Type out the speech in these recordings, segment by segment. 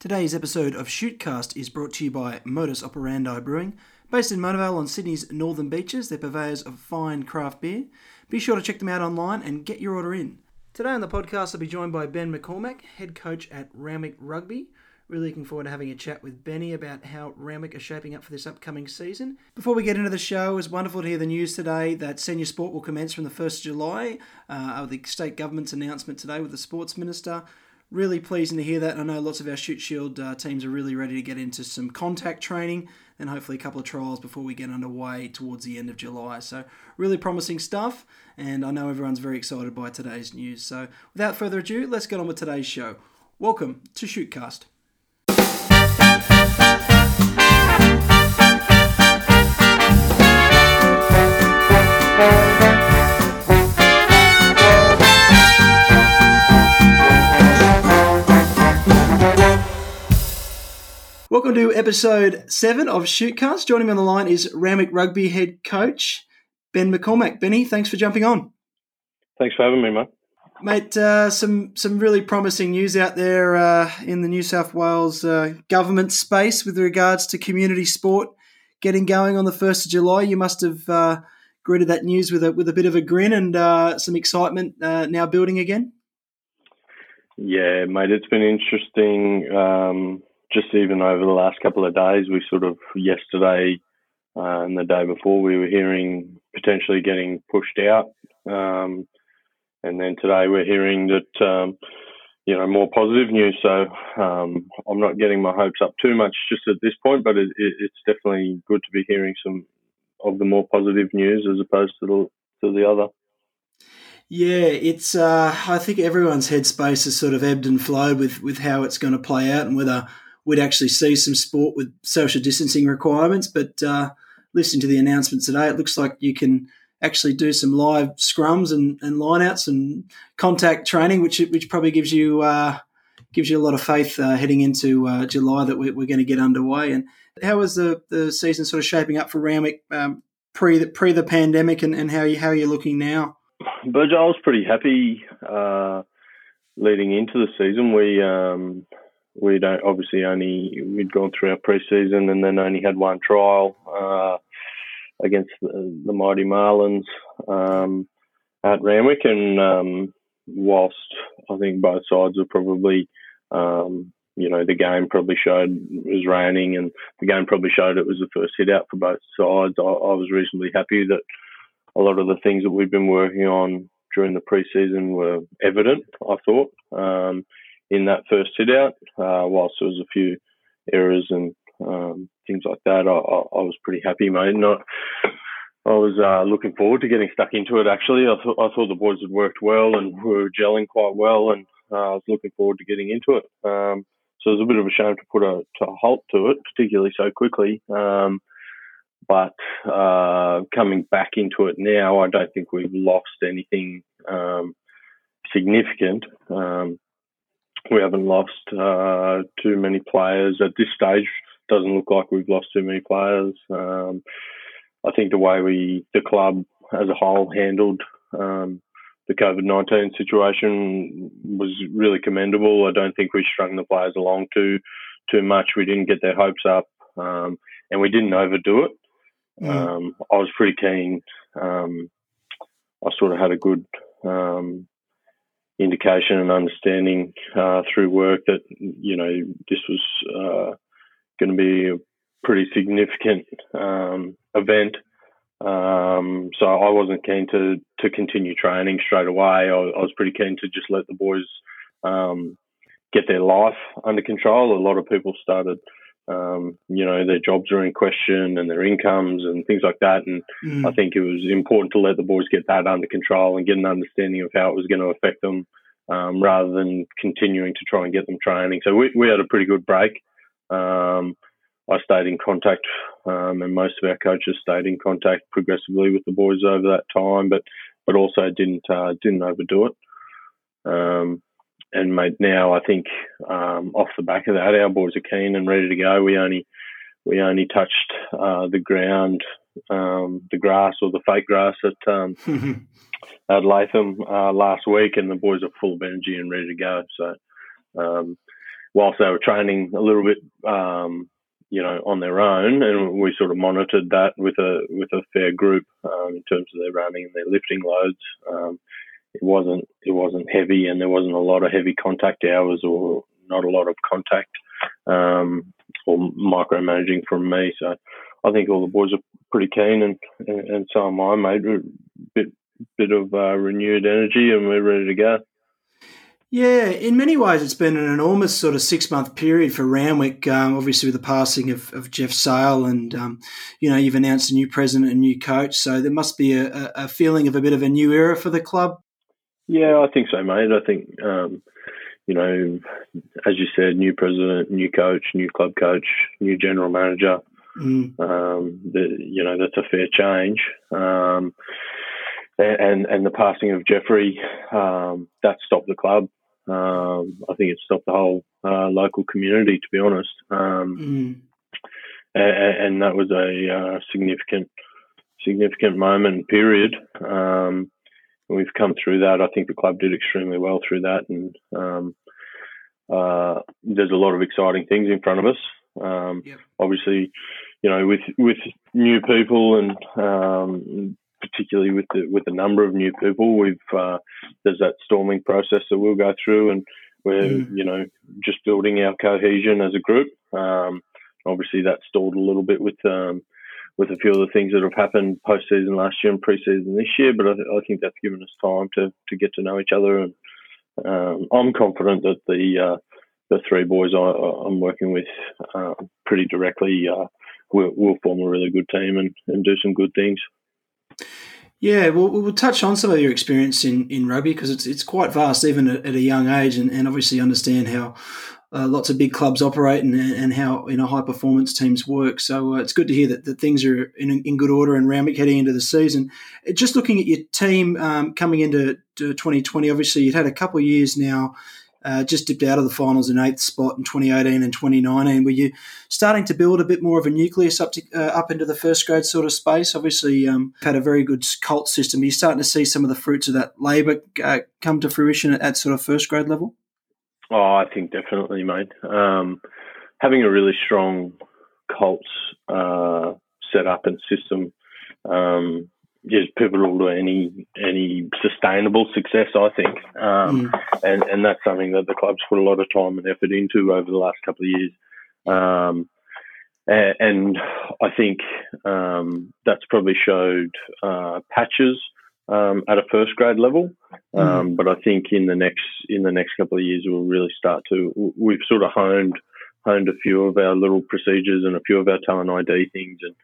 Today's episode of Shootcast is brought to you by Modus Operandi Brewing. Based in Mona Vale on Sydney's northern beaches, they're purveyors of fine craft beer. Be sure to check them out online and get your order in. Today on the podcast, I'll be joined by Ben McCormack, head coach at Randwick Rugby. Really looking forward to having a chat with Benny about how Randwick are shaping up for this upcoming season. Before we get into the show, it's wonderful to hear the news today that senior sport will commence from the 1st of July. Uh, the state government's announcement today with the sports minister really pleasing to hear that. I know lots of our Shute Shield uh, teams are really ready to get into some contact training and hopefully a couple of trials before we get underway towards the end of July. So, really promising stuff, and I know everyone's very excited by today's news. So, without further ado, let's get on with today's show. Welcome to Shootcast. Welcome to episode seven of Shootcast. Joining me on the line is Randwick Rugby head coach Ben McCormack. Benny, thanks for jumping on. Thanks for having me, mate. Mate, uh, some some really promising news out there uh, in the New South Wales uh, government space with regards to community sport getting going on the first of July. You must have uh, greeted that news with a with a bit of a grin and uh, some excitement uh, now building again. Yeah, mate, it's been interesting. Um, just even over the last couple of days, we sort of yesterday uh, and the day before we were hearing potentially getting pushed out, um, and then today we're hearing that um, you know more positive news. So um, I'm not getting my hopes up too much just at this point, but it, it, it's definitely good to be hearing some of the more positive news as opposed to the to the other. Yeah, it's. Uh, I think everyone's headspace has sort of ebbed and flowed with with how it's going to play out and whether we'd actually see some sport with social distancing requirements. But uh, listening to the announcement today, it looks like you can actually do some live scrums and, and lineouts and contact training, which which probably gives you uh, gives you a lot of faith uh, heading into uh, July that we're, we're going to get underway. And how is the, the season sort of shaping up for Randwick um, pre the pre the pandemic, and, and how you how are you looking now? But I was pretty happy uh, leading into the season. We um, we'd obviously only we'd gone through our pre-season and then only had one trial uh, against the, the, mighty Marlins um, at Randwick, and um, whilst I think both sides were probably, um, you know, the game probably showed it was raining, and the game probably showed it was the first hit out for both sides. I, I was reasonably happy that a lot of the things that we've been working on during the pre-season were evident. I thought. Um, in that first hit out. Uh, whilst there was a few errors and um, things like that, I, I, I, was pretty happy, mate. Not, I was uh, looking forward to getting stuck into it. Actually, I thought I thought the boys had worked well and were gelling quite well, and uh, I was looking forward to getting into it. Um, so it was a bit of a shame to put a, to a halt to it, particularly so quickly. Um, but uh, coming back into it now, I don't think we've lost anything um, significant. Um, we haven't lost uh, too many players at this stage. Doesn't look like we've lost too many players. Um, I think the way we, the club as a whole, handled um, the COVID nineteen situation was really commendable. I don't think we strung the players along too too much. We didn't get their hopes up, um, and we didn't overdo it. Mm. Um, I was pretty keen. Um, I sort of had a good um, indication and understanding uh, through work that you know this was uh, going to be a pretty significant um, event. Um, so I wasn't keen to to continue training straight away. I, I was pretty keen to just let the boys um, get their life under control. A lot of people started. Um, you know, their jobs are in question and their incomes and things like that. And mm. I think it was important to let the boys get that under control and get an understanding of how it was going to affect them um, rather than continuing to try and get them training. So we, we had a pretty good break. Um, I stayed in contact, um, and most of our coaches stayed in contact progressively with the boys over that time, but but also didn't uh, didn't overdo it. Um, and mate, now I think um, off the back of that, our boys are keen and ready to go. We only we only touched uh, the ground, um, the grass or the fake grass at um, at Latham uh, last week, and the boys are full of energy and ready to go. So whilst they were training a little bit, um, you know, on their own, and we sort of monitored that with a with a fair group um, in terms of their running and their lifting loads. It wasn't it wasn't heavy, and there wasn't a lot of heavy contact hours or not a lot of contact um, or micromanaging from me. So I think all the boys are pretty keen, and and, so am I. Made a bit bit of uh, renewed energy, and we're ready to go. Yeah, in many ways, it's been an enormous sort of six month period for Randwick. Um, obviously, with the passing of, of Geoff Sayle, and um, you know, you've announced a new president and new coach, so there must be a, a, feeling of a bit of a new era for the club. Yeah, I think so, mate. I think um, you know, as you said, new president, new coach, new club coach, new general manager. Mm. Um, the, you know, that's a fair change. Um, and and the passing of Jeffrey um, that stopped the club. Um, I think it stopped the whole uh, local community, to be honest. Um, mm. and, and, that was a uh, significant significant moment and period. Um, we've come through that. I think the club did extremely well through that, and um, uh, there's a lot of exciting things in front of us. Um, yep. Obviously, you know, with with new people and um, particularly with the with the number of new people, we've uh, there's that storming process that we'll go through, and we're mm. you know just building our cohesion as a group. Um, obviously, that stalled a little bit with um, with a few of the things that have happened post season last year and pre season this year, but I, th- I, think that's given us time to to get to know each other, and um, I'm confident that the uh, the three boys I, am working with uh, pretty directly uh, will, will form a really good team and, and do some good things. Yeah, well, we'll touch on some of your experience in, in rugby because it's it's quite vast, even at, at a young age, and, and obviously understand how uh, lots of big clubs operate and, and how you know high performance teams work. So uh, it's good to hear that, that things are in, in good order and Randwick heading into the season. Uh, just looking at your team um, coming into 2020, obviously you've had a couple of years now uh, just dipped out of the finals in eighth spot in 2018 and 2019. Were you starting to build a bit more of a nucleus up to, uh, up into the first grade sort of space? Obviously, um, had a very good Colt system. Are you starting to see some of the fruits of that labour come to fruition at, at, sort of first grade level? Oh, I think definitely, mate. Um, having a really strong Colts uh, setup and system um, is pivotal to any any sustainable success. I think, um, mm. and and that's something that the club's put a lot of time and effort into over the last couple of years. Um, and, and, I think um, that's probably showed uh, patches um, at a first grade level. Mm. But I think in the next in the next couple of years, we'll really start to. We've sort of honed honed a few of our little procedures and a few of our talent ID things and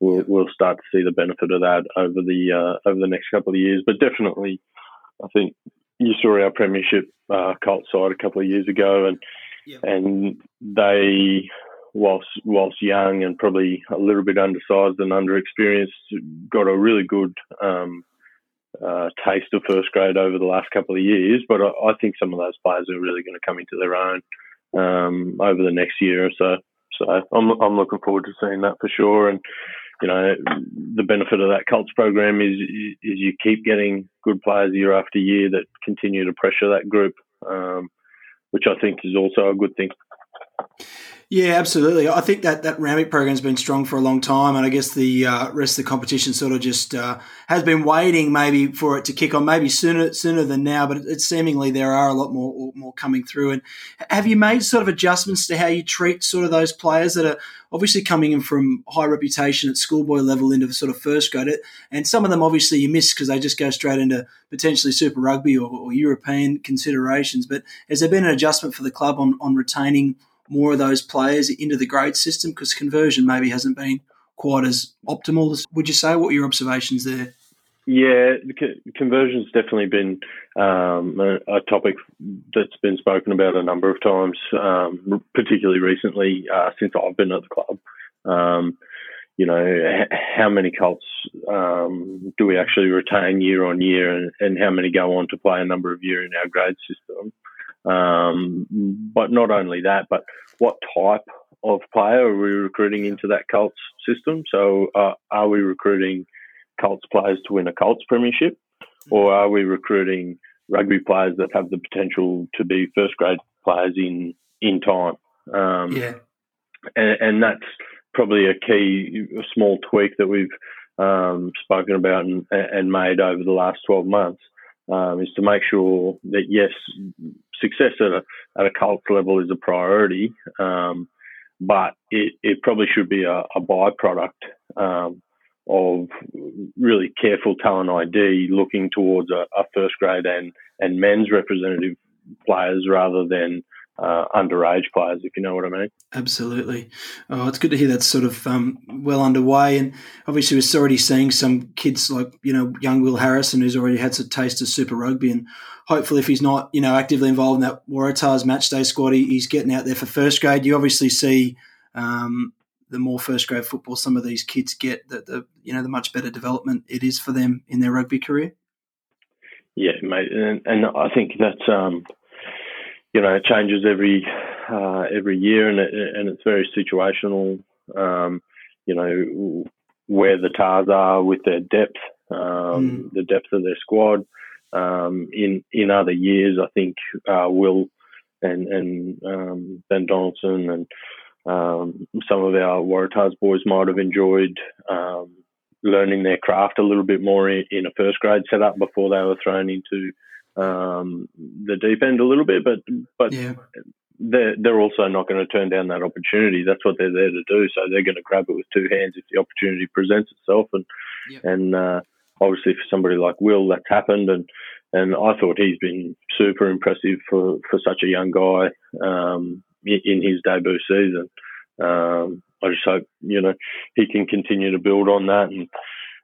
we'll we'll start to see the benefit of that over the uh, over the next couple of years. But definitely, I think you saw our premiership uh, Colt side a couple of years ago, and and they, whilst whilst young and probably a little bit undersized and underexperienced, got a really good. Um, uh, taste of first grade over the last couple of years, but I, I think some of those players are really going to come into their own um, over the next year or so. So I'm I'm looking forward to seeing that for sure. And you know, the benefit of that Colts program is is you keep getting good players year after year that continue to pressure that group, um, which I think is also a good thing. Yeah, absolutely. I think that that Randwick program's been strong for a long time, and I guess the uh, rest of the competition sort of just uh, has been waiting maybe for it to kick on, maybe sooner sooner than now. But it's seemingly there are a lot more more coming through. And have you made sort of adjustments to how you treat sort of those players that are obviously coming in from high reputation at schoolboy level into sort of first grade? And some of them obviously you miss because they just go straight into potentially Super Rugby or, or European considerations. But has there been an adjustment for the club on on retaining? More of those players into the grade system because conversion maybe hasn't been quite as optimal. Would you say? What your observations there? Yeah, conversion's definitely been um, a, a, topic that's been spoken about a number of times, um, particularly recently uh, since I've been at the club. Um, you know, h- how many Colts um, do we actually retain year on year, and, and, how many go on to play a number of years in our grade system? Um, but not only that, but what type of player are we recruiting into that Colts system? So, uh, are we recruiting Colts players to win a Colts premiership, or are we recruiting rugby players that have the potential to be first grade players in in time. Um, yeah, and, and, that's probably a key, a small tweak that we've um, spoken about and, and, made over the last 12 months. Um, is to make sure that yes, success at a at a Colt level is a priority, um, but it, it probably should be a, a byproduct um, of really careful talent ID looking towards a, a, first grade and, and men's representative players rather than uh, underage players, if you know what I mean. Absolutely. Oh, it's good to hear that's sort of um, well underway. And obviously, we're already seeing some kids like, you know, young Will Harrison, who's already had some taste of Super Rugby. And hopefully, if he's not, you know, actively involved in that Waratahs matchday squad, he's getting out there for first grade. You obviously see um, the more first grade football some of these kids get, the, the you know the much better development it is for them in their rugby career. Yeah, mate, and, and I think that's um, you know it changes every uh, every year, and it, and it's very situational. Um, you know where the Tahs are with their depth, um, mm. the depth of their squad. Um, in in other years, I think uh, Will and and um, Ben Donaldson and um, some of our Waratahs boys might have enjoyed um, learning their craft a little bit more in, in, a first grade setup before they were thrown into um, the deep end a little bit. But but yeah. they're they're also not going to turn down that opportunity. That's what they're there to do. So they're going to grab it with two hands if the opportunity presents itself. And yep. and uh, obviously for somebody like Will, that's happened. And and I thought he's been super impressive for, for such a young guy. Um, in his debut season. Um, I just hope you know he can continue to build on that, and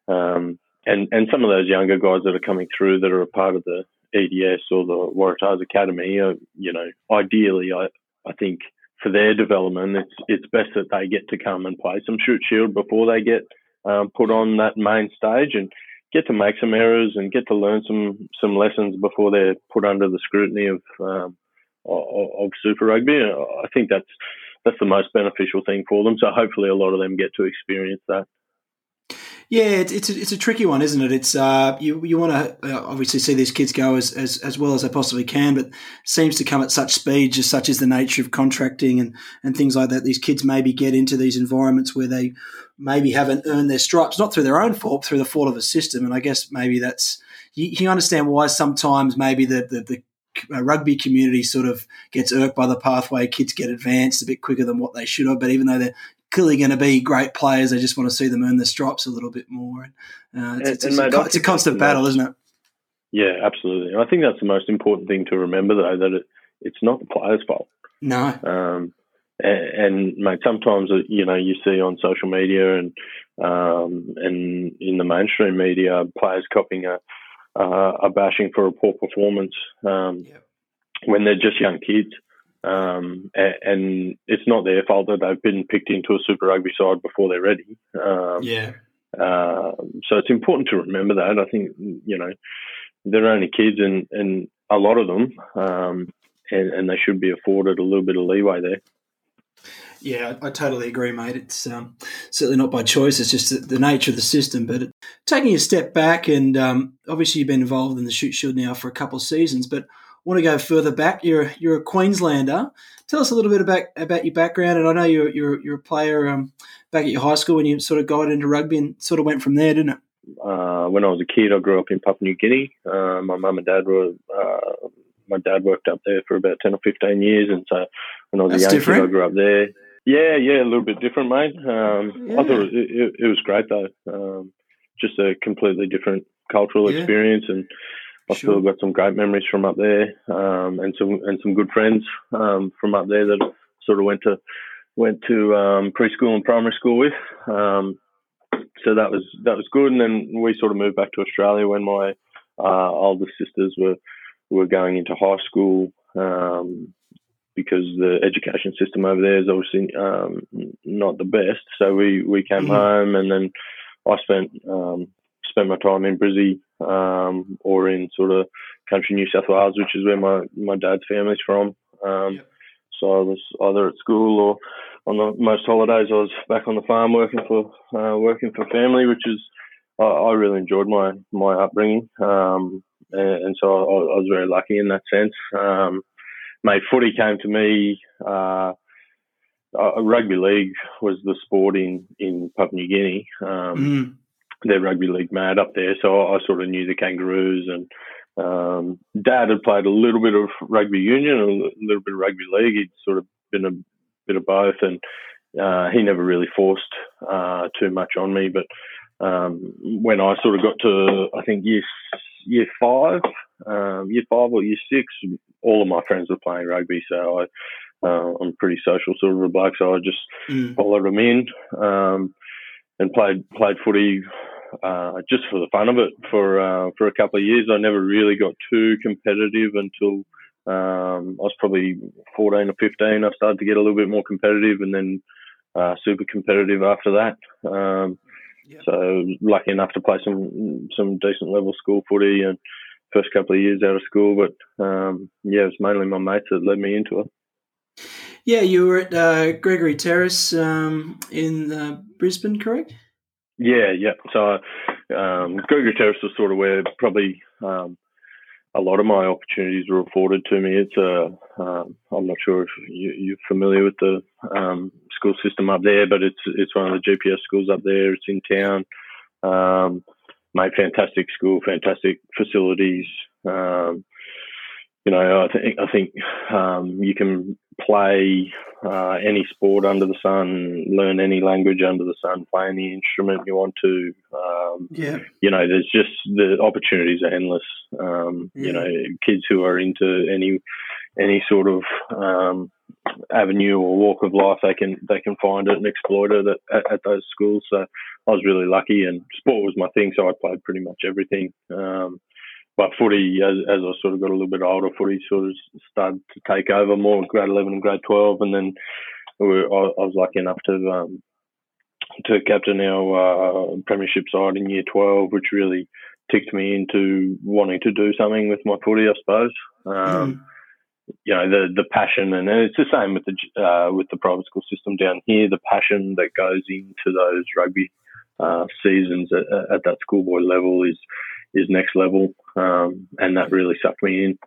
um, and and some of those younger guys that are coming through that are a part of the EDS or the Waratahs Academy, are, you know, ideally, I I think for their development, it's it's best that they get to come and play some Shute Shield before they get um, put on that main stage and get to make some errors and get to learn some some lessons before they're put under the scrutiny of um, of Super Rugby. I think that's that's the most beneficial thing for them. So hopefully, a lot of them get to experience that. Yeah, it's it's a, it's a tricky one, isn't it? It's uh, you you want to uh, obviously see these kids go as, as as well as they possibly can, but seems to come at such speed, just such as the nature of contracting and and things like that. These kids maybe get into these environments where they maybe haven't earned their stripes, not through their own fault, through the fault of a system. And I guess maybe that's you, you understand why sometimes maybe the, the, the uh, rugby community sort of gets irked by the pathway. Kids get advanced a bit quicker than what they should have, but even though they're clearly going to be great players, they just want to see them earn the stripes a little bit more. Uh, it's, it's, it's, mate, a, it's, a, constant battle, isn't it? Yeah, absolutely. I think that's the most important thing to remember, though, that it, it's not the players' fault. No. Um, and, and, mate, sometimes uh, you know you see on social media and um, and in the mainstream media players copying a uh, are bashing for a poor performance um, yeah. when they're just young kids. Um, and, and, it's not their fault that they've been picked into a Super Rugby side before they're ready. Um, yeah. Uh, so it's important to remember that. I think you know they're only kids, and and a lot of them, um, and, and they should be afforded a little bit of leeway there. Yeah, I, I totally agree, mate. It's um, certainly not by choice. It's just the, the nature of the system. But it, taking a step back, and um, obviously you've been involved in the Shute Shield now for a couple of seasons, but want to go further back. You're you're a Queenslander. Tell us a little bit about about your background. And I know you're you're, you're a player um, back at your high school when you sort of got into rugby and sort of went from there, didn't it? Uh, when I was a kid, I grew up in Papua New Guinea. Uh, my mum and dad were. Uh, my dad worked up there for about ten or fifteen years, and so when I was That's a young different. kid, I grew up there. Yeah, yeah, a little bit different, mate. Um, yeah. I thought it, it, it, was great though. Um, just a completely different cultural yeah. experience, and I sure. still got some great memories from up there, um, and some and some good friends um, from up there that sort of went to went to um, preschool and primary school with. Um, so that was that was good, and then we sort of moved back to Australia when my uh, older sisters were were going into high school. Um, because the education system over there is obviously um, not the best. So we, we came mm-hmm. home and then I spent um, spent my time in Brizzy um, or in sort of country New South Wales, which is where my, my dad's family's from. Um, yep. So I was either at school or on the most holidays I was back on the farm working for uh, working for family, which is I, I really enjoyed my my upbringing, um, and, and, so I, I, was very lucky in that sense. Um, mate, footy came to me. Uh, uh, rugby league was the sport in, in Papua New Guinea. Um, They're rugby league mad up there, so I sort of knew the Kangaroos. And um, Dad had played a little bit of rugby union, and a little bit of rugby league. He'd sort of been a bit of both, and uh, he never really forced uh, too much on me. But um, when I sort of got to, I think year year five, um, year five or year six, all of my friends were playing rugby, so I uh, I'm pretty social sort of a bloke, so I just mm. followed them in um, and played played footy uh, just for the fun of it for uh, for a couple of years. I never really got too competitive until um, I was probably 14 or 15. I started to get a little bit more competitive, and then uh, super competitive after that. Um, yep. So lucky enough to play some some decent level school footy and first couple of years out of school. But um, yeah, it was mainly my mates that led me into it. Yeah, you were at uh, Gregory Terrace um, in uh, Brisbane, correct? Yeah, yeah. So um, Gregory Terrace was sort of where probably um, a lot of my opportunities were afforded to me. It's a, um, I'm not sure if you, are familiar with the um, school system up there, but it's it's one of the GPS schools up there. It's in town. Um, made fantastic school, fantastic facilities. Um, you know, I think I think um, you can play uh, any sport under the sun, learn any language under the sun, play any instrument you want to. Um, yeah. You know, there's just the opportunities are endless. Um, yeah. You know, kids who are into any any sort of um, avenue or walk of life, they can they can find it and exploit it at, at, at, those schools. So I was really lucky, and sport was my thing, so I played pretty much everything. But footy, as, as I sort of got a little bit older, footy sort of started to take over more in grade 11 and grade 12. And then we were, I, I, was lucky enough to um, to captain our uh, premiership side in year 12, which really ticked me into wanting to do something with my footy, I suppose. Um, mm. You know the the passion, and it's the same with the uh, with the private school system down here. The passion that goes into those rugby uh, seasons at, at that schoolboy level is is next level, um, and that really sucked me in.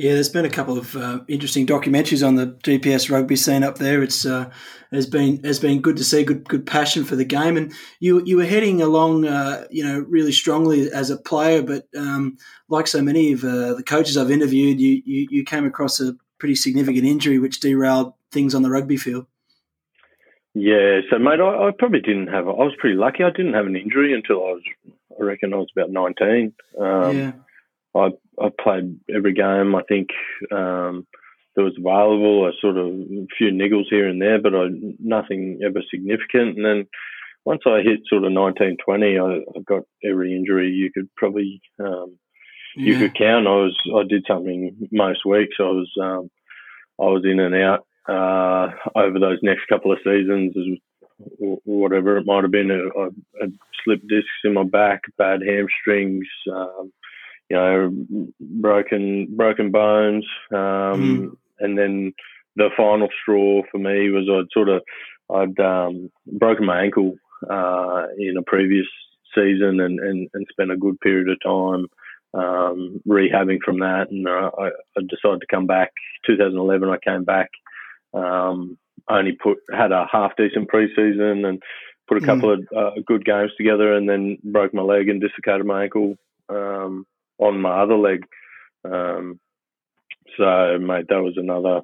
Yeah, there's been a couple of uh, interesting documentaries on the GPS rugby scene up there. It's uh, has been has been good to see good good passion for the game, and you you were heading along, uh, you know, really strongly as a player. But um, like so many of uh, the coaches I've interviewed, you, you you came across a pretty significant injury which derailed things on the rugby field. Yeah, so mate, I, I probably didn't have. I was pretty lucky. I didn't have an injury until I was I reckon I was about 19. Um, yeah. I I played every game. I think um, that was available. I sort of a few niggles here and there, but I nothing ever significant. And then once I hit sort of 19, 20, I, I got every injury you could probably um, you yeah. could count. I was I did something most weeks. I was um, I was in and out uh, over those next couple of seasons whatever it might have been. I, I slipped discs in my back, bad hamstrings, um, you know, broken broken bones, um, mm. and then the final straw for me was I'd sort of I'd um, broken my ankle uh, in a previous season and, and, and spent a good period of time um, rehabbing from that, and uh, I, I, decided to come back. 2011, I came back. Um, only put had a half decent preseason and put a couple mm. of uh, good games together, and then broke my leg and dislocated my ankle um, on my other leg. Um, so, mate, that was another.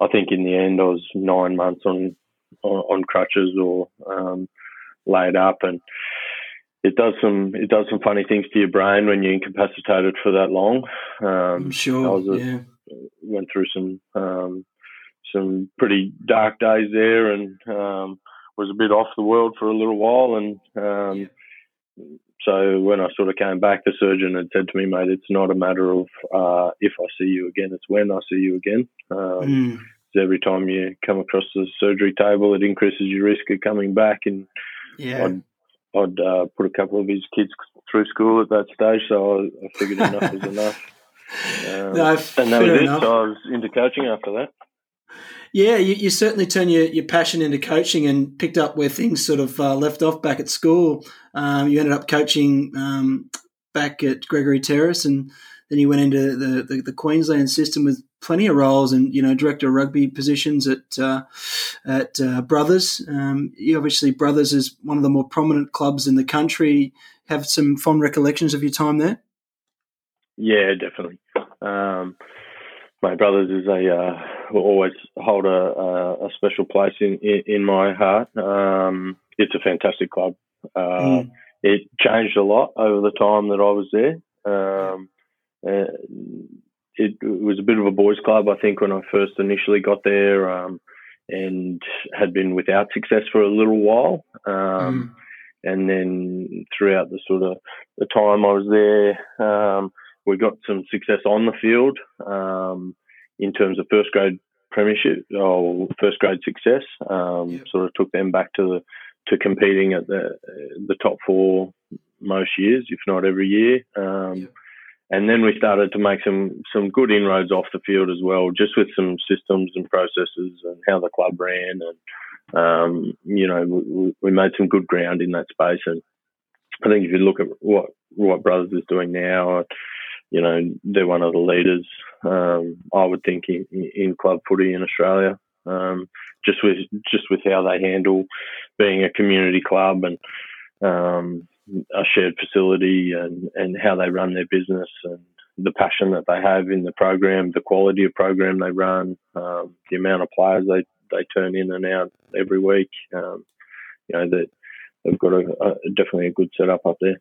I think in the end, I was nine months on on, on crutches or um, laid up, and it does some it does some funny things to your brain when you're incapacitated for that long. Um, I'm sure. I was a, yeah. went through some um, some pretty dark days there, and um, was a bit off the world for a little while. And um, yeah. so when I sort of came back, the surgeon had said to me, "Mate, it's not a matter of uh, if I see you again; it's when I see you again." Um, mm. Every time you come across the surgery table, it increases your risk of coming back. And yeah. I'd, I'd uh, put a couple of his kids through school at that stage, so I, I figured enough was enough. Um, no, and that was enough. it. So I was into coaching after that. Yeah, you, you, certainly turn your, your passion into coaching and picked up where things sort of uh, left off back at school. Um, you ended up coaching um, back at Gregory Terrace and then you went into the, the, the, Queensland system with plenty of roles and you know director of rugby positions at uh, at uh, Brothers. Um, obviously, Brothers is one of the more prominent clubs in the country. Have some fond recollections of your time there. Yeah, definitely. Um, my brothers is a uh, will always hold a, a, a special place in, in, in my heart. Um, it's a fantastic club. Uh, mm. It changed a lot over the time that I was there. Um, uh, it, it, was a bit of a boys' club, I think, when I first initially got there, um, and had been without success for a little while. Um, mm. And then throughout the sort of the time I was there, um, we got some success on the field um, in terms of first grade premiership or first grade success. Um. Sort of took them back to the to competing at the the top four most years, if not every year. Um. And then we started to make some some good inroads off the field as well, just with some systems and processes and how the club ran, and um, you know we, we made some good ground in that space. And I think if you look at what what Brothers is doing now, you know, they're one of the leaders, um, I would think, in, in, club footy in Australia. Um, just with just with how they handle being a community club and um, a shared facility and, and how they run their business and the passion that they have in the program, the quality of program they run, um, the amount of players they, they turn in and out every week. Um, you know that they've got a, a, definitely a good setup up there.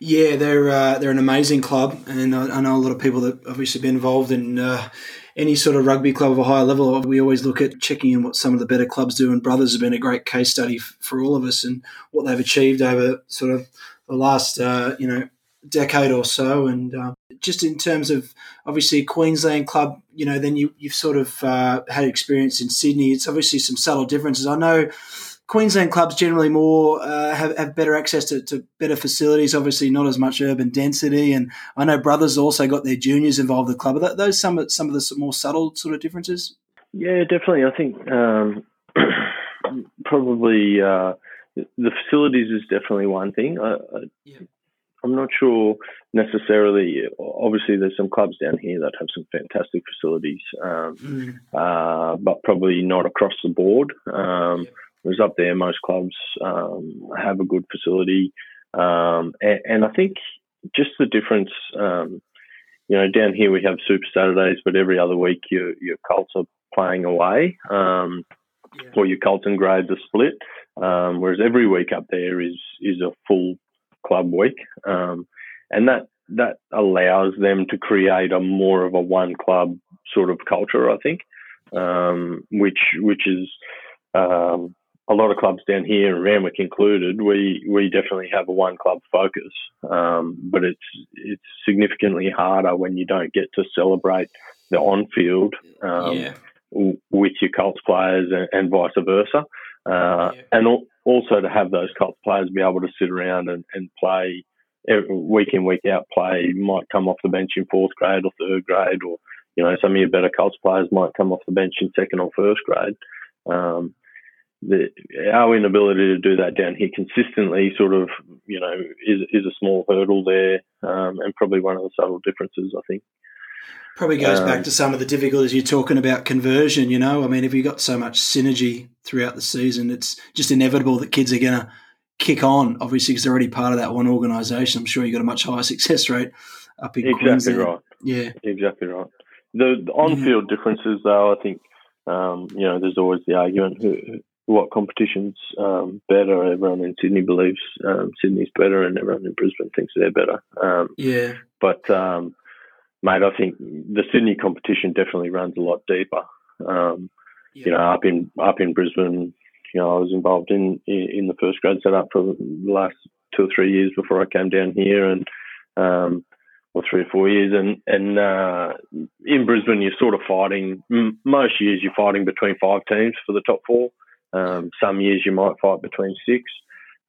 Yeah, they're uh, they're an amazing club, and I, know a lot of people that obviously been involved in uh, any sort of rugby club of a higher level. We always look at checking in what some of the better clubs do, and Brothers have been a great case study for all of us and what they've achieved over sort of the last uh, you know decade or so. And uh, just in terms of obviously Queensland club, you know, then you you've sort of uh, had experience in Sydney. It's obviously some subtle differences. I know Queensland clubs generally more uh, have, have better access to, to, better facilities. Obviously, not as much urban density, and I know Brothers also got their juniors involved in the club. Are those some some of the more subtle sort of differences? Yeah, definitely. I think um, probably uh, the facilities is definitely one thing. I, I, yeah. I'm not sure necessarily. Obviously, there's some clubs down here that have some fantastic facilities, um, mm. uh, but probably not across the board. Um, yeah Whereas up there, most clubs um, have a good facility, um, and, and, I think just the difference. Um, you know, down here we have Super Saturdays, but every other week your your Colts are playing away, um, yeah. or your Colts and grades are split. Um, whereas every week up there is is a full club week, um, and that that allows them to create a more of a one club sort of culture, I think, which which is um, a lot of clubs down here, Randwick included, we we definitely have a one club focus, um, but it's it's significantly harder when you don't get to celebrate the on field um, yeah. with your Colts players and, and vice versa, uh, yeah. and al- also to have those Colts players be able to sit around and, and play week in week out. Play might come off the bench in fourth grade or third grade, or you know some of your better Colts players might come off the bench in second or first grade. Um, the, our inability to do that down here consistently sort of, you know, is, is a small hurdle there um, and probably one of the subtle differences, I think. Probably goes um, back to some of the difficulties you're talking about conversion, you know. I mean, if you've got so much synergy throughout the season, it's just inevitable that kids are going to kick on, obviously, because they're already part of that one organisation. I'm sure you've got a much higher success rate up in exactly Queensland. right. Yeah. Exactly right. The, the on field yeah. differences, though, I think, um, you know, there's always the argument who, what competition's um, better. Everyone in Sydney believes um, Sydney's better, and everyone in Brisbane thinks they're better. Um, yeah. But, um, mate, I think the Sydney competition definitely runs a lot deeper. Um, yeah. You know, up in up in Brisbane, you know, I was involved in in the first grade setup for the last two or three years before I came down here, and um, or three or four years, and and uh, in Brisbane you're sort of fighting. Most years you're fighting between five teams for the top four. Um, some years you might fight between six.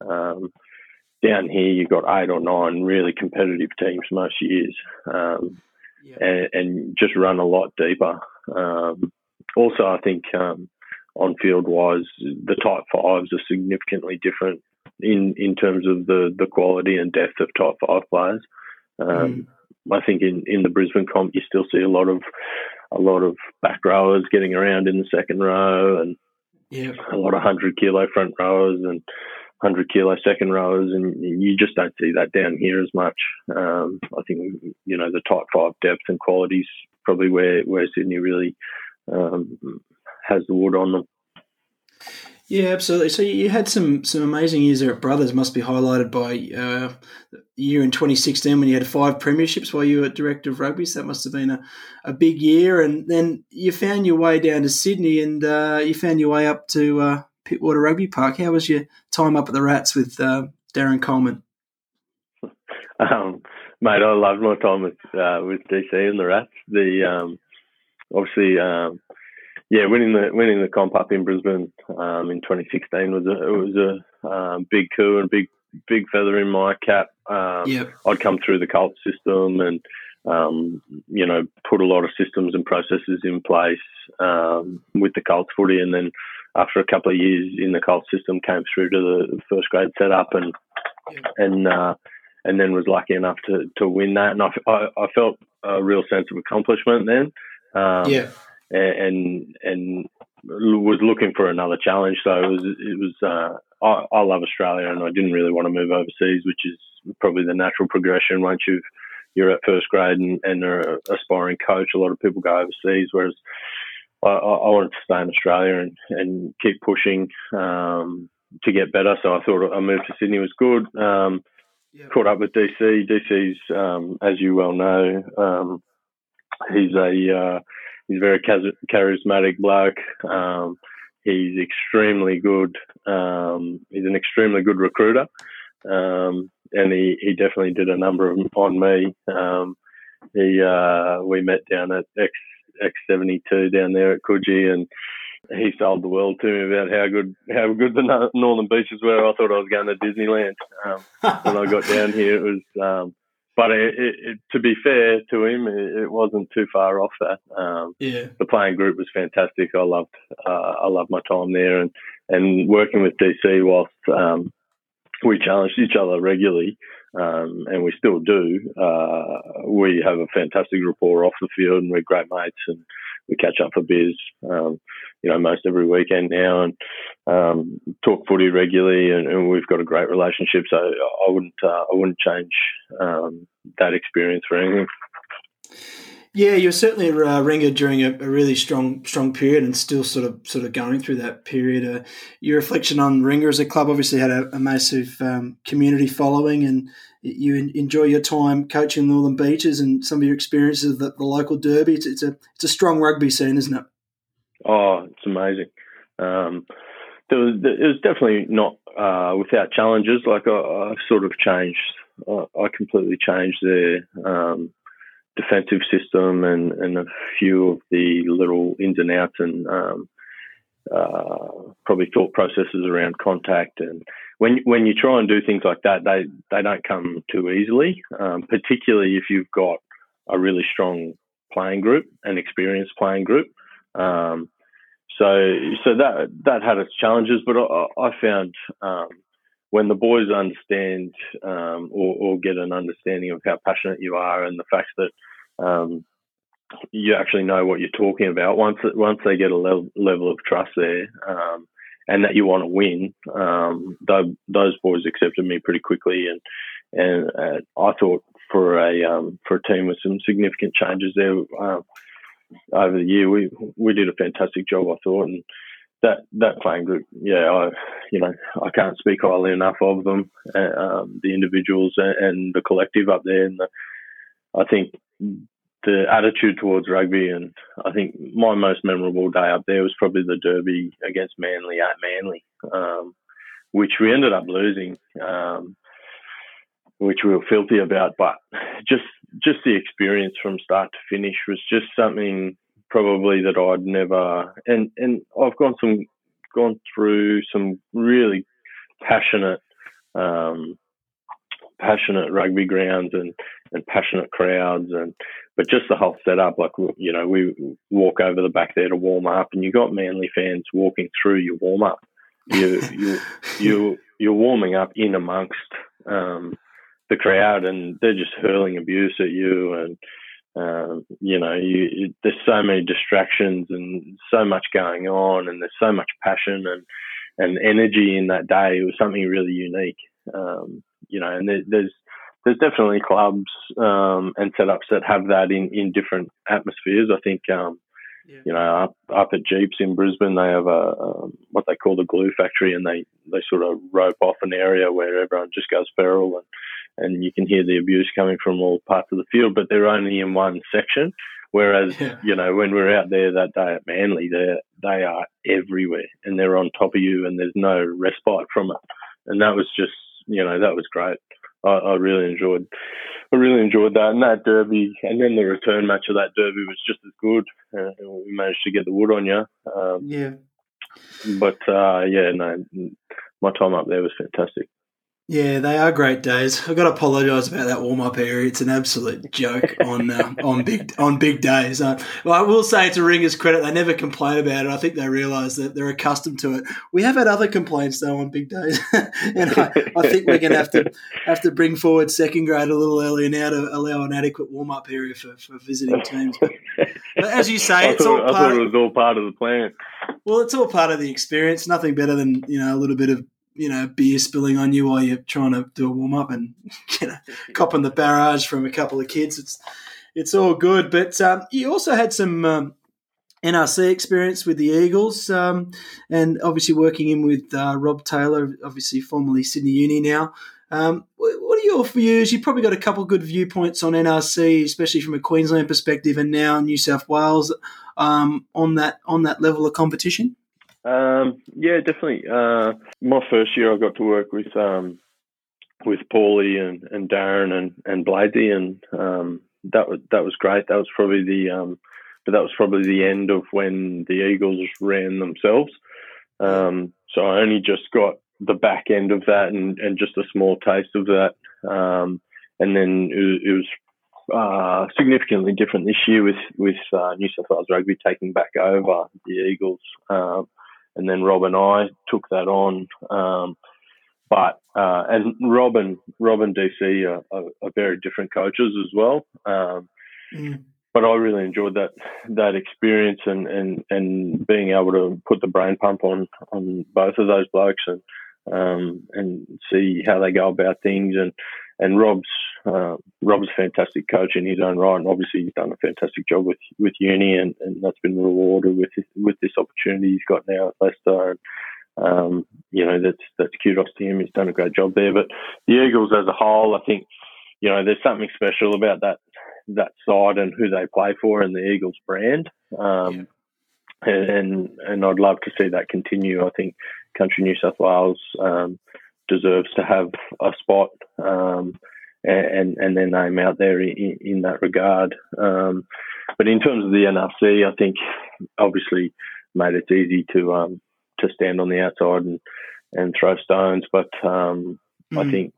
Um, down here, you've got eight or nine really competitive teams most years, um, yeah. and, and, just run a lot deeper. Um, also, I think um, on field wise, the tight fives are significantly different in, in terms of the, the quality and depth of tight five players. Um, mm. I think in, in the Brisbane comp, you still see a lot of a lot of back rowers getting around in the second row, and yeah. a lot of hundred kilo front rowers and hundred kilo second rowers, and you just don't see that down here as much. Um, I think you know the tight five depth and qualities probably where where Sydney really um, has the wood on them. Yeah, absolutely. So you had some some amazing years there at Brothers. Must be highlighted by uh, year in 2016 when you had five premierships while you were director of rugby. So that must have been a, a big year. And then you found your way down to Sydney, and uh, you found your way up to uh, Pittwater Rugby Park. How was your time up at the Rats with uh, Darren Coleman? Um, mate, I loved my time with uh, with DC and the Rats. The um, obviously um, yeah, winning the winning the comp up in Brisbane um, in 2016 was a it was a um, big coup and a big big feather in my cap. Um, yep. I'd come through the Colt system and um, you know put a lot of systems and processes in place um, with the Colt footy, and then after a couple of years in the Colt system, came through to the first grade setup and yep. and uh, and then was lucky enough to to win that, and I, I, I felt a real sense of accomplishment then. Um, yeah and and was looking for another challenge. So it was it was uh, I, I love Australia and I didn't really want to move overseas, which is probably the natural progression once you've you're at first grade and, and are an aspiring coach. A lot of people go overseas, whereas I, I wanted to stay in Australia and, and keep pushing um, to get better. So I thought a move to Sydney was good. Um, yep. Caught up with DC. DC's, um, as you well know, um, he's a uh, he's very charismatic bloke. Um, he's extremely good. Um, he's an extremely good recruiter, um, and he, he definitely did a number of on me. Um, he uh, we met down at X X seventy two down there at Coogee, and he sold the world to me about how good how good the northern beaches were. I thought I was going to Disneyland um, when I got down here. It was um, but it, it, it, to be fair to him, it, wasn't too far off that. Um, yeah, the playing group was fantastic. I loved uh, I loved my time there, and and working with DC whilst um, we challenged each other regularly, um, and we still do. Uh, we have a fantastic rapport off the field, and we're great mates, and we catch up for beers. Um, you know, most every weekend now, and um, talk footy regularly, and, and, we've got a great relationship. So I wouldn't, uh, I wouldn't change um, that experience for anything. Yeah, you're certainly a uh, Warringah during a, a, really strong strong period, and still sort of sort of going through that period. Uh, your reflection on Warringah as a club obviously had a, a massive um, community following, and you enjoy your time coaching Northern Beaches and some of your experiences of the, the local derby. It's, it's, a it's a strong rugby scene, isn't it? Oh, it's amazing. Um, there was it was definitely not uh, without challenges. Like I, I sort of changed. I, I completely changed there. um, defensive system and, and a few of the little ins and outs and um, uh, probably thought processes around contact. And when when you try and do things like that, they they don't come too easily. Um, particularly if you've got a really strong playing group, an experienced playing group. Um, so so that that had its challenges, but I, I found um, when the boys understand um, or, or, get an understanding of how passionate you are and the fact that um, you actually know what you're talking about, once once they get a level, level of trust there um, and that you want to win, um, those boys accepted me pretty quickly, and and uh, I thought for a um, for a team with some significant changes there uh, over the year, we we did a fantastic job, I thought, and that that playing group, yeah, I you know I can't speak highly enough of them, uh, um, the individuals and, the collective up there, and the, I think the attitude towards rugby, and I think my most memorable day up there was probably the derby against Manly at Manly, um, which we ended up losing. Um, which we were filthy about, but just just the experience from start to finish was just something probably that I'd never and and I've gone some gone through some really passionate um, passionate rugby grounds and and passionate crowds and but just the whole setup like you know we walk over the back there to warm up and you got Manly fans walking through your warm up. You you you you're warming up in amongst um, the crowd, and they're just hurling abuse at you, and um, you know, you, there's so many distractions and so much going on, and there's so much passion and and energy in that day. It was something really unique, um, you know, and there, there's there's definitely clubs um, and setups that have that in, in different atmospheres. I think, um, yeah. you know, up, up at GPS in Brisbane, they have a um, what they call the glue factory, and they, they sort of rope off an area where everyone just goes feral, and and you can hear the abuse coming from all parts of the field, but they're only in one section. Whereas, yeah. you know, when we're out there that day at Manly, they they are everywhere, and they're on top of you, and there's no respite from it. And that was just, you know, that was great. I, I really enjoyed, I really enjoyed that. And that derby, and then the return match of that derby was just as good. Uh, we managed to get the wood on you. Um, yeah. But uh, yeah, no, my time up there was fantastic. Yeah, they are great days. I've got to apologise about that warm up area. It's an absolute joke on uh, on big on big days. Uh, well, I will say to Ringers' credit, they never complain about it. I think they realise that they're accustomed to it. We have had other complaints though on big days, and I, I, think we're going to have to have to bring forward second grade a little earlier now to allow an adequate warm up area for, for visiting teams. But, but as you say, it's thought, all part. I thought it was all part of the plan. Well, it's all part of the experience. Nothing better than you know a little bit of you know, beer spilling on you while you're trying to do a warm up and, you know, copping the barrage from a couple of kids. It's, it's all good. But um, you also had some um, NRC experience with the Eagles um, and obviously working in with uh, Rob Taylor, obviously formerly Sydney Uni now. Um, what are your views? You've probably got a couple of good viewpoints on NRC, especially from a Queensland perspective, and now New South Wales um, on that on that level of competition. Um, yeah, definitely. Uh, my first year, I got to work with um, with Paulie and, and Darren and and and um, that was that was great. That was probably the um, but that was probably the end of when the Eagles ran themselves. Um, so I only just got the back end of that and, and just a small taste of that. Um, and then it, it was uh, significantly different this year with with uh, New South Wales Rugby taking back over the Eagles. Um, and then Rob and I took that on. Um, but uh, and Rob and Rob and DC are, are, are very different coaches as well. Um, mm. But I really enjoyed that that experience and, and, and being able to put the brain pump on on both of those blokes and um, and see how they go about things and and Rob's uh, Rob's a fantastic coach in his own right, and obviously he's done a fantastic job with with uni, and, and that's been rewarded with his, with this opportunity he's got now at Leicester. And, um, you know, that's that's kudos to him. He's done a great job there. But the Eagles as a whole, I think, you know, there's something special about that that side and who they play for and the Eagles brand. Um, yeah. and, and I'd love to see that continue. I think Country New South Wales um, deserves to have a spot um, and and their name out there in, in that regard. Um, but in terms of the NRC, I think obviously made it easy to um, to stand on the outside and, and throw stones. But um, mm. I think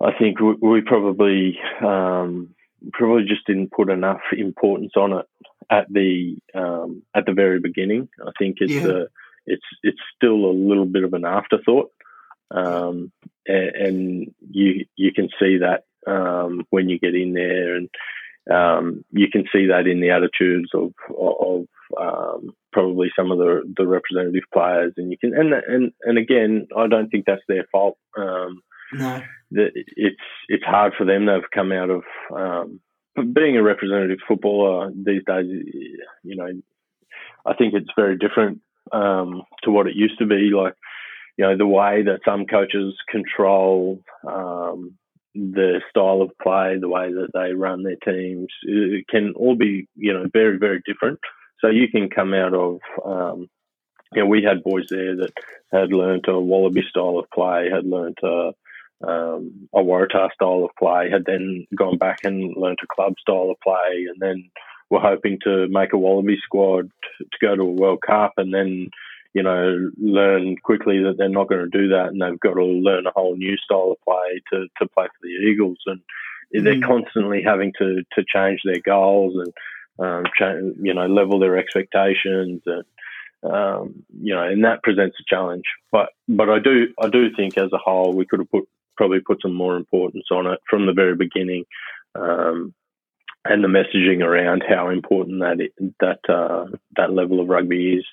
I think we, we probably um, probably just didn't put enough importance on it at the um, at the very beginning. I think it's yeah. a, it's it's still a little bit of an afterthought. Um, and, and, you you can see that um, when you get in there, and um, you can see that in the attitudes of of um, probably some of the the representative players, and you can and and and again, I don't think that's their fault. Um, no, it's it's hard for them. They've come out of um, being a representative footballer these days. You know, I think it's very different um, to what it used to be. Like you know, the way that some coaches control um, the style of play, the way that they run their teams, it can all be, you know, very, very different. So you can come out of, um, you know, we had boys there that had learned a Wallaby style of play, had learned a, um, a Waratah style of play, had then gone back and learned a club style of play, and then were hoping to make a Wallaby squad to go to a World Cup, and then you know, learn quickly that they're not going to do that, and they've got to learn a whole new style of play to, to play for the Eagles, and mm. they're constantly having to to change their goals and um, cha- you know level their expectations, and um, you know, and that presents a challenge. But but I do I do think as a whole we could have put probably put some more importance on it from the very beginning, um, and the messaging around how important that that uh, that level of rugby is.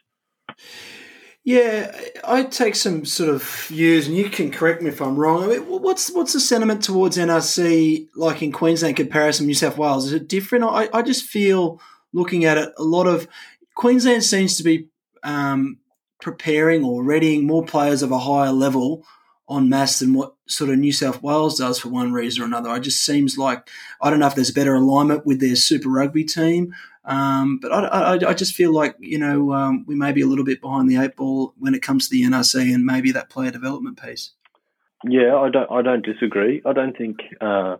Yeah, I take some sort of views, and you can correct me if I'm wrong. I mean, what's what's the sentiment towards NRC like in Queensland comparison to New South Wales? Is it different? I, I just feel looking at it, a lot of Queensland seems to be um, preparing or readying more players of a higher level on mass than what sort of New South Wales does for one reason or another. It just seems like I don't know if there's better alignment with their Super Rugby team um, but I, I, I, just feel like you know um, we may be a little bit behind the eight ball when it comes to the NRC and maybe that player development piece. Yeah, I don't I don't disagree. I don't think uh,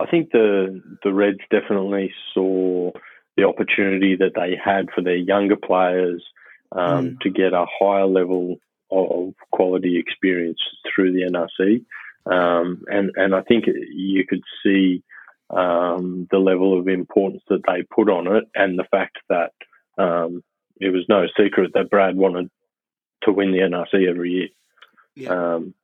I think the the Reds definitely saw the opportunity that they had for their younger players um, mm. to get a higher level of quality experience through the NRC, um, and and I think you could see um, the level of importance that they put on it, and the fact that um, it was no secret that Brad wanted to win the NRC every year. Yeah. Um,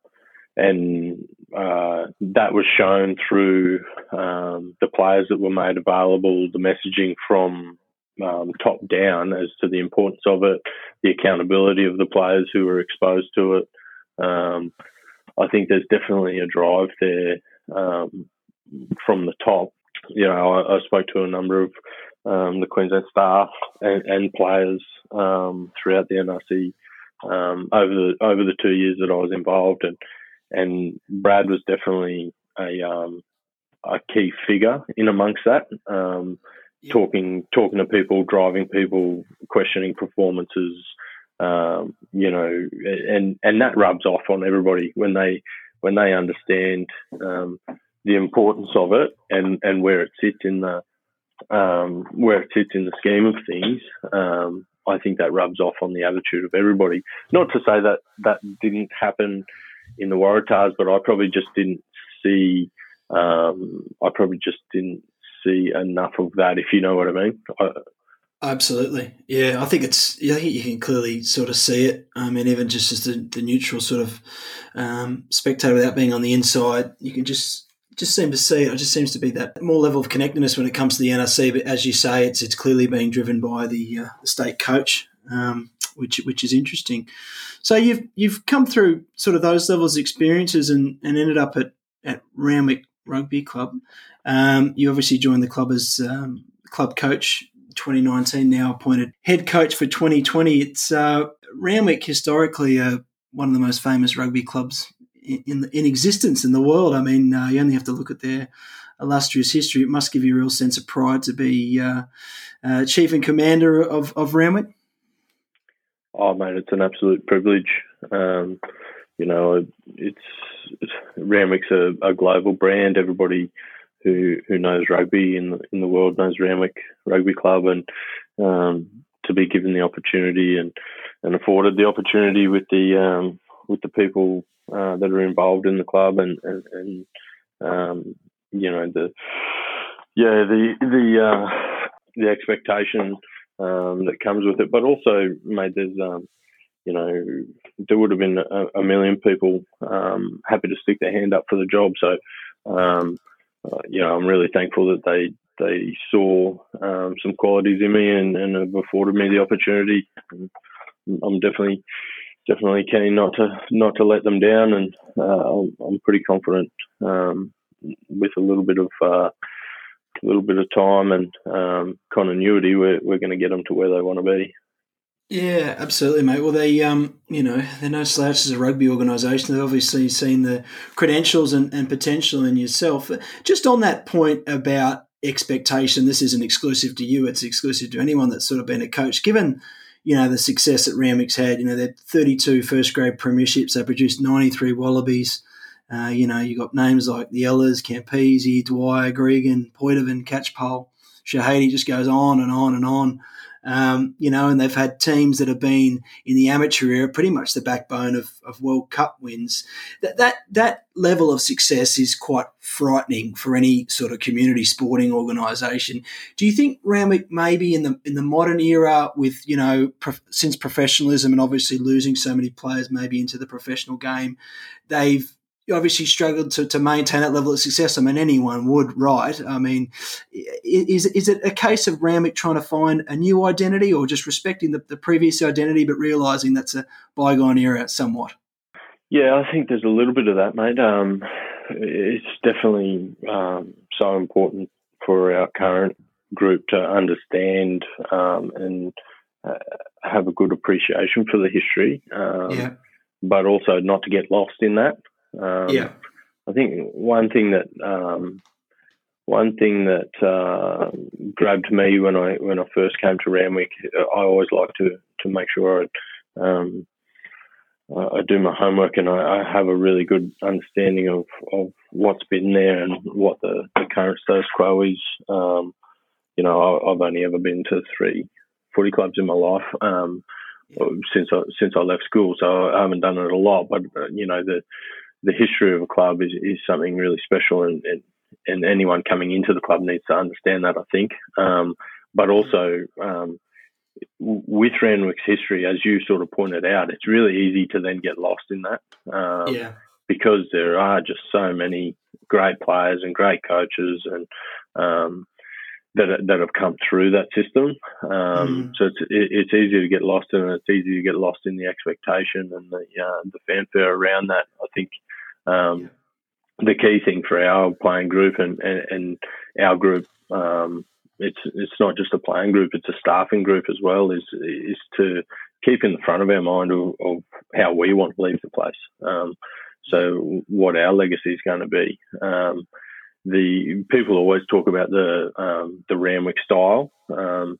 and uh, that was shown through um, the players that were made available, the messaging from um, top down as to the importance of it, the accountability of the players who were exposed to it. Um, I think there's definitely a drive there um, from the top. You know, I, I spoke to a number of um, the Queensland staff and, and players um, throughout the NRC um, over the over the two years that I was involved, and and Brad was definitely a a key figure in amongst that. Um, Talking talking to people, driving people, questioning performances, um, you know, and and that rubs off on everybody when they when they understand um, the importance of it and, and where it sits in the um, where it sits in the scheme of things. Um, I think that rubs off on the attitude of everybody. Not to say that that didn't happen in the Waratahs, but I probably just didn't see. Um, I probably just didn't see enough of that, if you know what I mean. I, Absolutely, yeah. I think it's. I think you can clearly sort of see it. I mean, even just as the, the neutral sort of um, spectator, without being on the inside, you can just just seem to see it. It just seems to be that more level of connectedness when it comes to the NRC. But as you say, it's it's clearly being driven by the, uh, the state coach, um, which which is interesting. So you've you've come through sort of those levels of experiences and, and ended up at at Randwick Rugby Club. Um, you obviously joined the club as um, club coach 2019. Now appointed head coach for 2020. It's uh, Randwick historically uh, one of the most famous rugby clubs in in existence in the world. I mean, uh, you only have to look at their illustrious history. It must give you a real sense of pride to be uh, uh, chief and commander of of Randwick. Oh, mate, it's an absolute privilege. Um, you know, it's, it's Randwick's a, a, global brand. Everybody who who knows rugby in the, in the world knows Randwick Rugby Club, and um, to be given the opportunity and and afforded the opportunity with the um, with the people uh, that are involved in the club and and, and um, you know the yeah the the uh, the expectation um, that comes with it, but also made there's um, you know there would have been a, a million people um, happy to stick their hand up for the job. So um, uh, you know I'm really thankful that they they saw um, some qualities in me and, and have afforded me the opportunity. I'm definitely definitely keen not to not to let them down, and uh, I'm pretty confident um, with a little bit of uh, a little bit of time and um, continuity, we're we're going to get them to where they want to be. Yeah, absolutely, mate. Well, they, um, you know, they're no slouches as a rugby organisation. They've obviously seen the credentials and, and potential in yourself. Just on that point about expectation, this isn't exclusive to you; it's exclusive to anyone that's sort of been a coach. Given you know, the success that Randwick's had. You know, they're 32 first grade premierships. They produced 93 Wallabies. Uh, you know, you got names like the Ellas, Campese, Dwyer, Gregan, Poidevin, Catchpole, Shahady just goes on and on and on. Um, you know, and they've had teams that have been in the amateur era, pretty much the backbone of, of World Cup wins. That, that that level of success is quite frightening for any sort of community sporting organisation. Do you think Randwick maybe in the in the modern era, with you know since professionalism and obviously losing so many players maybe into the professional game, they've obviously struggled to, to maintain that level of success. I mean, anyone would, right? I mean, is, is it a case of Randwick trying to find a new identity or just respecting the, the previous identity but realising that's a bygone era somewhat? Yeah, I think there's a little bit of that, mate. Um, it's definitely um, so important for our current group to understand um, and uh, have a good appreciation for the history. Um, yeah. But also not to get lost in that. Um, yeah. I think one thing that um, one thing that uh, grabbed me when I when I first came to Randwick, I always like to to make sure I, um, I do my homework and I, I, have a really good understanding of, of what's been there and what the, the current status quo is. Um, you know, I, have only ever been to three footy clubs in my life um, since I since I left school, so I haven't done it a lot. But uh, you know, the the history of a club is, is something really special, and, and, and anyone coming into the club needs to understand that. I think, um, but also um, with Randwick's history, as you sort of pointed out, it's really easy to then get lost in that. Um, yeah. Because there are just so many great players and great coaches and um, that that have come through that system. Um, mm. So it's it, it's easy to get lost in it. It's easy to get lost in the expectation and the uh, the fanfare around that. I think um, the key thing for our playing group and, and, and our group, um, it's it's not just a playing group; it's a staffing group as well. Is is to keep in the front of our mind of, of how we want to leave the place. Um, so what our legacy is going to be. The people always talk about the um, the Randwick style, um,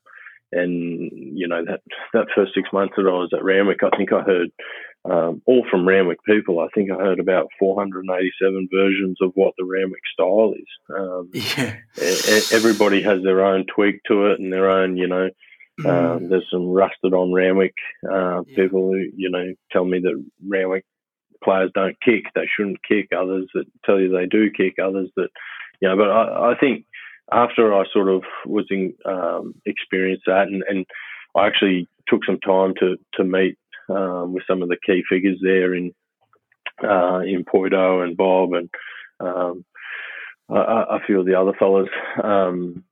and you know that that first six months that I was at Randwick, I think I heard um, all from Randwick people. I think I heard about 487 versions of what the Randwick style is. Um, yeah. everybody has their own tweak to it and their own, you know. Mm. Um, there's some rusted on Randwick uh, yeah. people who, you know, tell me that Randwick players don't kick. They shouldn't kick. Others that tell you they do kick. Others that, you know. But I, I think after I sort of was in um, experienced that, and, and I actually took some time to to meet um, with some of the key figures there in uh, in Poido and Bob and um, a, a, few of the other fellas um,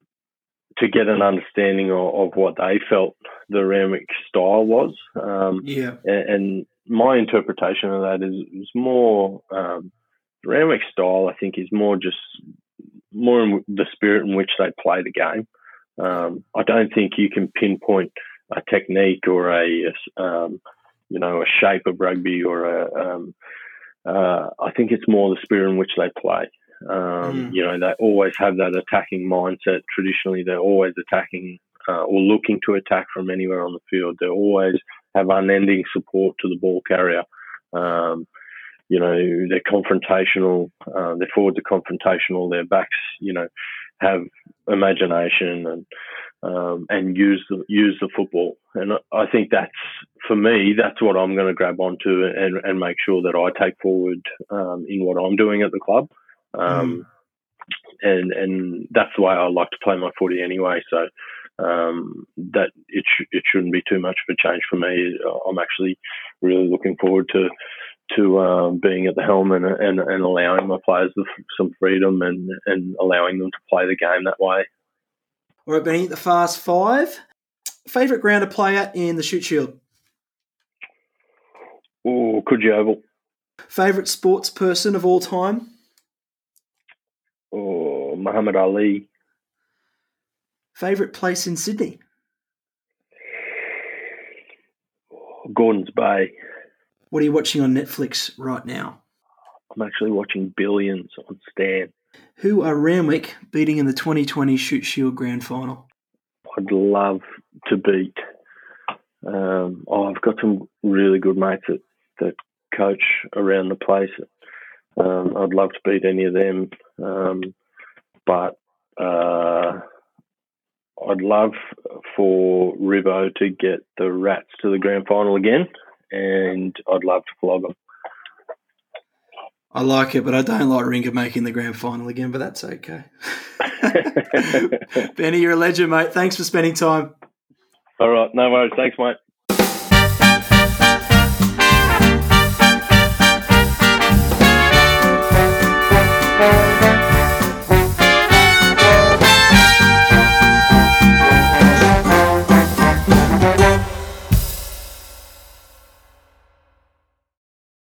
to get an understanding of, of, what they felt the Randwick style was. Um, yeah, and, and, my interpretation of that is, is more um, Randwick style. I think is more just more in the spirit in which they play the game. Um, I don't think you can pinpoint a technique or a, um, you know, a shape of rugby or a. Um, uh, I think it's more the spirit in which they play. Um, mm. You know, they always have that attacking mindset. Traditionally, they're always attacking uh, or looking to attack from anywhere on the field. They always have unending support to the ball carrier. Um, you know, they're confrontational. Uh, their forwards are confrontational. Their backs, you know, have imagination and um, and use the use the football. And I think that's for me. That's what I'm going to grab onto and and make sure that I take forward um, in what I'm doing at the club. Um, mm. And and that's the way I like to play my footy anyway. So um, that it sh- it shouldn't be too much of a change for me. I'm actually really looking forward to to um, being at the helm and, and, and allowing my players some freedom and, and allowing them to play the game that way. All right, Benny, the fast five. Favourite ground to play at in the Shute Shield? Oh, Coogee Oval. Favourite sports person of all time? Oh, Muhammad Ali. Favourite place in Sydney? Gordon's Bay. What are you watching on Netflix right now? I'm actually watching Billions on Stan. Who are Randwick beating in the 2020 Shute Shield Grand Final? I'd love to beat. Um, oh, I've got some really good mates that, that coach around the place. Um, I'd love to beat any of them, um, but uh, I'd love for Rivo to get the Rats to the grand final again and I'd love to flog them. I like it, but I don't like Rinker making the grand final again, but that's okay. Benny, you're a legend, mate. Thanks for spending time. All right, no worries. Thanks, mate.